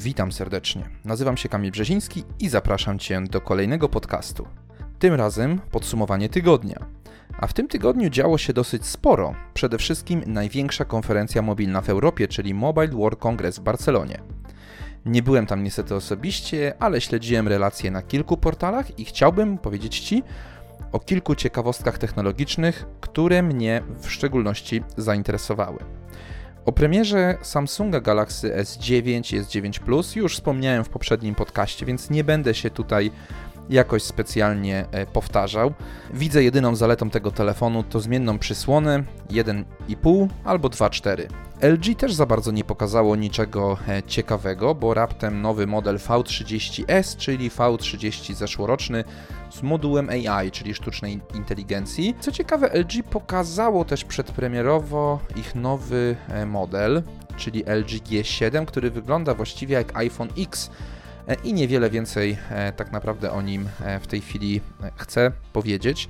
Witam serdecznie. Nazywam się Kamil Brzeziński i zapraszam Cię do kolejnego podcastu. Tym razem podsumowanie tygodnia. A w tym tygodniu działo się dosyć sporo. Przede wszystkim największa konferencja mobilna w Europie, czyli Mobile World Congress w Barcelonie. Nie byłem tam niestety osobiście, ale śledziłem relacje na kilku portalach i chciałbym powiedzieć Ci o kilku ciekawostkach technologicznych, które mnie w szczególności zainteresowały. O premierze Samsunga Galaxy S9 S9 Plus już wspomniałem w poprzednim podcaście, więc nie będę się tutaj jakoś specjalnie e, powtarzał. Widzę jedyną zaletą tego telefonu to zmienną przysłonę 1,5 albo 2,4. LG też za bardzo nie pokazało niczego e, ciekawego, bo raptem nowy model V30S, czyli V30 zeszłoroczny z modułem AI, czyli sztucznej inteligencji. Co ciekawe, LG pokazało też przedpremierowo ich nowy e, model, czyli LG G7, który wygląda właściwie jak iPhone X e, i niewiele więcej tak naprawdę o nim w tej chwili chcę powiedzieć.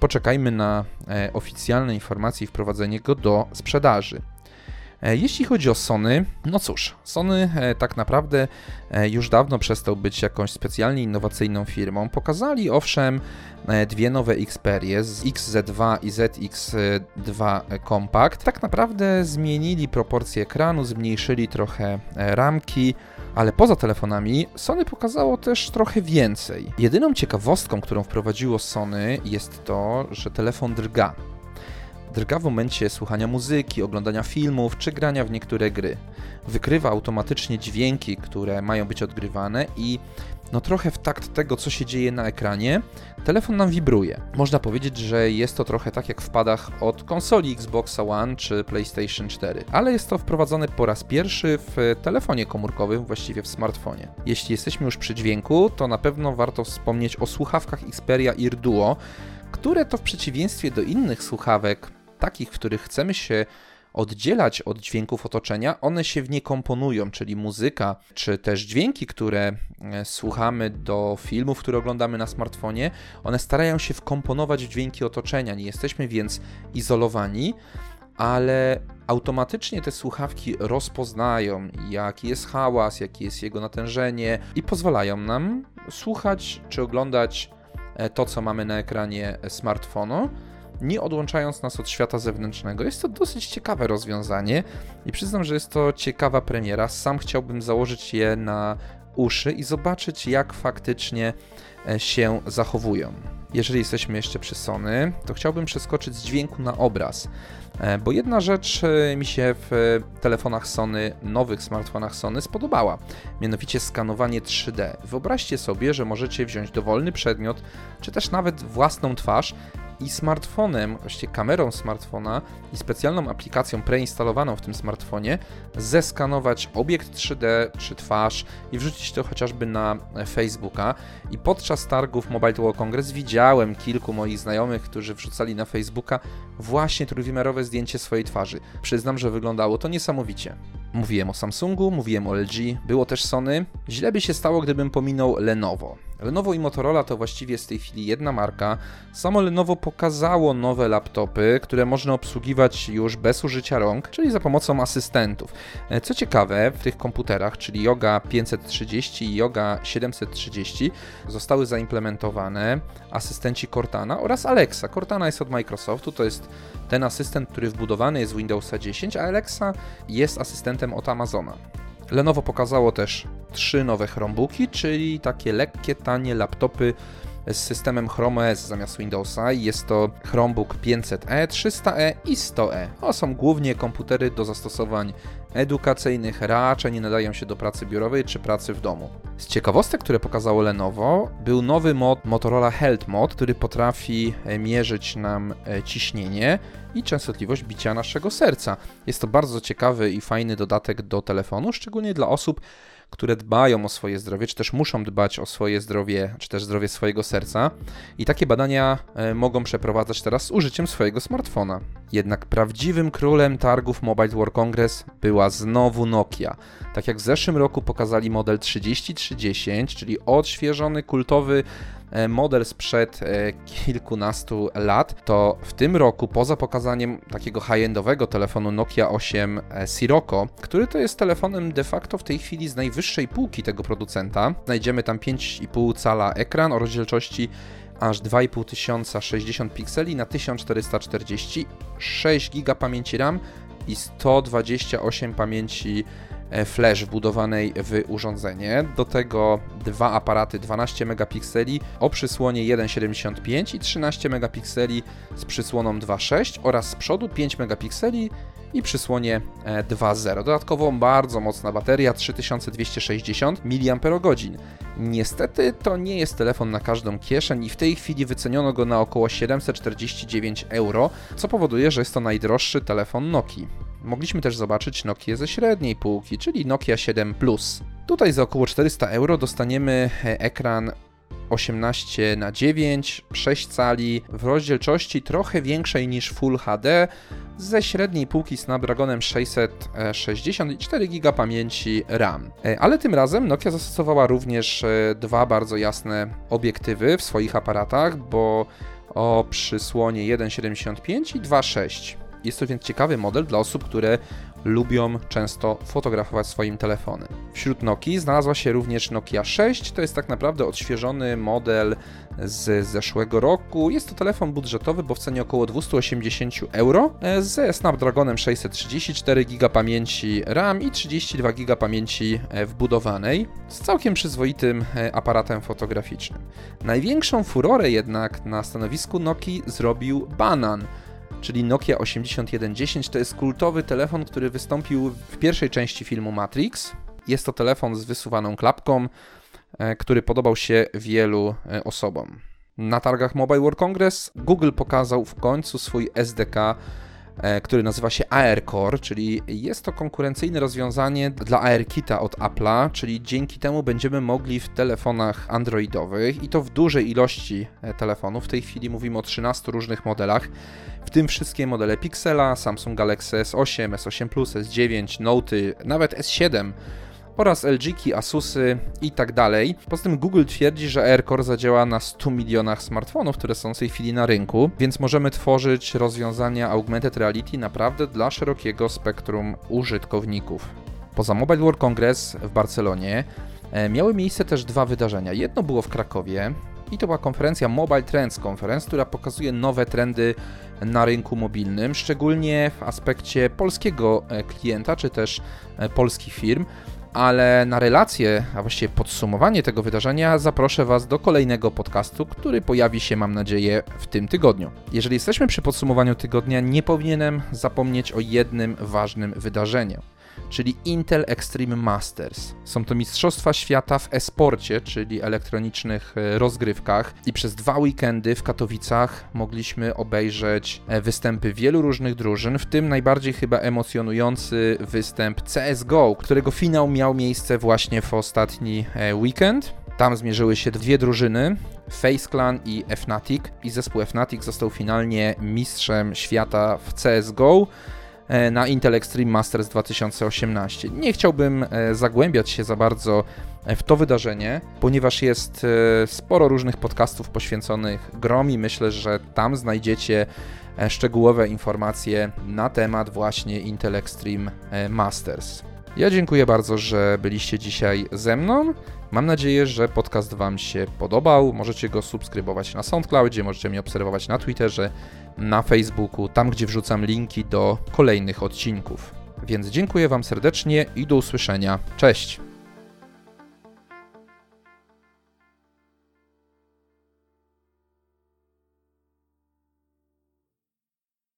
Poczekajmy na oficjalne informacje i wprowadzenie go do sprzedaży. E, jeśli chodzi o Sony, no cóż, Sony e, tak naprawdę e, już dawno przestał być jakąś specjalnie innowacyjną firmą. Pokazali owszem dwie nowe Xperie z XZ2 i ZX2 Compact. Tak naprawdę zmienili proporcje ekranu, zmniejszyli trochę ramki, ale poza telefonami Sony pokazało też trochę więcej. Jedyną ciekawostką, którą wprowadziło Sony jest to, że telefon drga drga w momencie słuchania muzyki, oglądania filmów czy grania w niektóre gry. Wykrywa automatycznie dźwięki, które mają być odgrywane i no trochę w takt tego, co się dzieje na ekranie, telefon nam wibruje. Można powiedzieć, że jest to trochę tak jak w padach od konsoli Xbox One czy PlayStation 4, ale jest to wprowadzone po raz pierwszy w telefonie komórkowym, właściwie w smartfonie. Jeśli jesteśmy już przy dźwięku, to na pewno warto wspomnieć o słuchawkach Xperia Ear Duo, które to w przeciwieństwie do innych słuchawek takich, w których chcemy się oddzielać od dźwięków otoczenia, one się w nie komponują, czyli muzyka, czy też dźwięki, które e, słuchamy do filmów, które oglądamy na smartfonie, one starają się wkomponować w dźwięki otoczenia. Nie jesteśmy więc izolowani, ale automatycznie te słuchawki rozpoznają, jaki jest hałas, jakie jest jego natężenie i pozwalają nam słuchać czy oglądać e, to, co mamy na ekranie smartfonu nie odłączając nas od świata zewnętrznego. Jest to dosyć ciekawe rozwiązanie i przyznam, że jest to ciekawa premiera. Sam chciałbym założyć je na uszy i zobaczyć, jak faktycznie e, się zachowują. Jeżeli jesteśmy jeszcze przy Sony, to chciałbym przeskoczyć z dźwięku na obraz, e, bo jedna rzecz e, mi się w telefonach Sony, nowych smartfonach Sony spodobała, mianowicie skanowanie 3D. Wyobraźcie sobie, że możecie wziąć dowolny przedmiot, czy też nawet własną twarz i smartfonem, właściwie kamerą smartfona i specjalną aplikacją preinstalowaną w tym smartfonie zeskanować obiekt 3D czy twarz i wrzucić to chociażby na Facebooka. I podczas targów Mobile World Congress widziałem kilku moich znajomych, którzy wrzucali na Facebooka właśnie trójwymiarowe zdjęcie swojej twarzy. Przyznam, że wyglądało to niesamowicie. Mówiłem o Samsungu, mówiłem o LG, było też Sony. Źle by się stało, gdybym pominął Lenovo. Lenovo i Motorola to właściwie z tej chwili jedna marka. Samo Lenovo pokazało nowe laptopy, które można obsługiwać już bez użycia rąk, czyli za pomocą asystentów. E, co ciekawe, w tych komputerach, czyli Yoga 530 i Yoga 730, zostały zaimplementowane asystenci Cortana oraz Alexa. Cortana jest od Microsoftu, to jest ten asystent, który wbudowany jest w Windowsa 10, a Alexa jest asystentem od Amazona. Lenovo pokazało też trzy nowe Chromebooki, czyli takie lekkie, tanie laptopy z systemem Chrome OS zamiast Windowsa. Jest to Chromebook 500e, 300e i 100e. To są głównie komputery do zastosowań edukacyjnych, raczej nie nadają się do pracy biurowej czy pracy w domu. Z ciekawostek, które pokazało Lenovo, był nowy mod Motorola Health Mod, który potrafi e, mierzyć nam e, ciśnienie i częstotliwość bicia naszego serca. Jest to bardzo ciekawy i fajny dodatek do telefonu, szczególnie dla osób, które dbają o swoje zdrowie, czy też muszą dbać o swoje zdrowie, czy też zdrowie swojego serca. I takie badania e, mogą przeprowadzać teraz z użyciem swojego smartfona. Jednak prawdziwym królem targów Mobile World Congress była znowu Nokia. Tak jak w zeszłym roku pokazali model 3310, czyli odświeżony, kultowy model sprzed e, kilkunastu lat, to w tym roku, poza pokazaniem takiego high-endowego telefonu Nokia 8 Sirocco, który to jest telefonem de facto w tej chwili z najwyższej półki tego producenta, znajdziemy tam 5,5 cala ekran o rozdzielczości aż 2500 60 pikseli na 1440, 6 GB pamięci RAM i 128 pamięci e, flash wbudowanej w urządzenie. Do tego dwa aparaty 12 megapikseli o przysłonie 1,75 i 13 megapikseli z przysłoną 2,6 oraz z przodu 5 megapikseli i przysłonie 2.0. E, Dodatkowo bardzo mocna bateria 3260 mAh. Niestety to nie jest telefon na każdą kieszeń i w tej chwili wyceniono go na około 749 euro, co powoduje, że jest to najdroższy telefon Nokii. Mogliśmy też zobaczyć Nokia ze średniej półki, czyli Nokia 7 Plus. Tutaj za około 400 euro dostaniemy e, ekran 18 na 9, 6 cali, w rozdzielczości trochę większej niż Full HD, ze średniej półki Snapdragonem 660 i 4 GB pamięci RAM. E, ale tym razem Nokia zastosowała również e, dwa bardzo jasne obiektywy w swoich aparatach, bo o przysłonie 1,75 i 2,6. Jest to więc ciekawy model dla osób, które lubią często fotografować swoim telefonem. Wśród Nokii znalazła się również Nokia 6, to jest tak naprawdę odświeżony model z zeszłego roku. Jest to telefon budżetowy, bo w cenie około 280 euro, ze Snapdragonem 634 GB pamięci RAM i 32 GB pamięci wbudowanej, z całkiem przyzwoitym e, aparatem fotograficznym. Największą furorę jednak na stanowisku Nokii zrobił Banan czyli Nokia 8110. To jest kultowy telefon, który wystąpił w pierwszej części filmu Matrix. Jest to telefon z wysuwaną klapką, e, który podobał się wielu e, osobom. Na targach Mobile World Congress Google pokazał w końcu swój SDK który nazywa się AirCore, czyli jest to konkurencyjne rozwiązanie dla AirKita od Apple'a, czyli dzięki temu będziemy mogli w telefonach androidowych i to w dużej ilości e, telefonów, w tej chwili mówimy o 13 różnych modelach, w tym wszystkie modele Pixela, Samsung Galaxy S8, S8 Plus, S9, Note, nawet S7 oraz LG, Asusy i tak dalej. Poza tym Google twierdzi, że AirCore zadziała na 100 milionach smartfonów, które są w tej chwili na rynku, więc możemy tworzyć rozwiązania augmented reality naprawdę dla szerokiego spektrum użytkowników. Poza Mobile World Congress w Barcelonie e, miały miejsce też dwa wydarzenia. Jedno było w Krakowie, i to była konferencja Mobile Trends Conference, która pokazuje nowe trendy na rynku mobilnym, szczególnie w aspekcie polskiego e, klienta czy też e, polskich firm ale na relację, a właściwie podsumowanie tego wydarzenia zaproszę Was do kolejnego podcastu, który pojawi się, mam nadzieję, w tym tygodniu. Jeżeli jesteśmy przy podsumowaniu tygodnia, nie powinienem zapomnieć o jednym ważnym wydarzeniu czyli Intel Extreme Masters. Są to Mistrzostwa Świata w e-sporcie, czyli elektronicznych e, rozgrywkach i przez dwa weekendy w Katowicach mogliśmy obejrzeć e, występy wielu różnych drużyn, w tym najbardziej chyba emocjonujący występ CSGO, którego finał miał miejsce właśnie w ostatni e, weekend. Tam zmierzyły się dwie drużyny, Face Clan i Fnatic i zespół Fnatic został finalnie mistrzem świata w CSGO. E, na Intel Extreme Masters 2018. Nie chciałbym e, zagłębiać się za bardzo e, w to wydarzenie, ponieważ jest sporo różnych podcastów poświęconych grom i myślę, że tam znajdziecie szczegółowe informacje na temat właśnie Intel Extreme Masters. Ja dziękuję bardzo, że byliście dzisiaj ze mną. Mam nadzieję, że podcast Wam się podobał. Możecie go subskrybować na SoundCloudzie, możecie mnie obserwować na Twitterze, na Facebooku, tam gdzie wrzucam linki do kolejnych odcinków. Więc dziękuję Wam serdecznie i do usłyszenia. Cześć!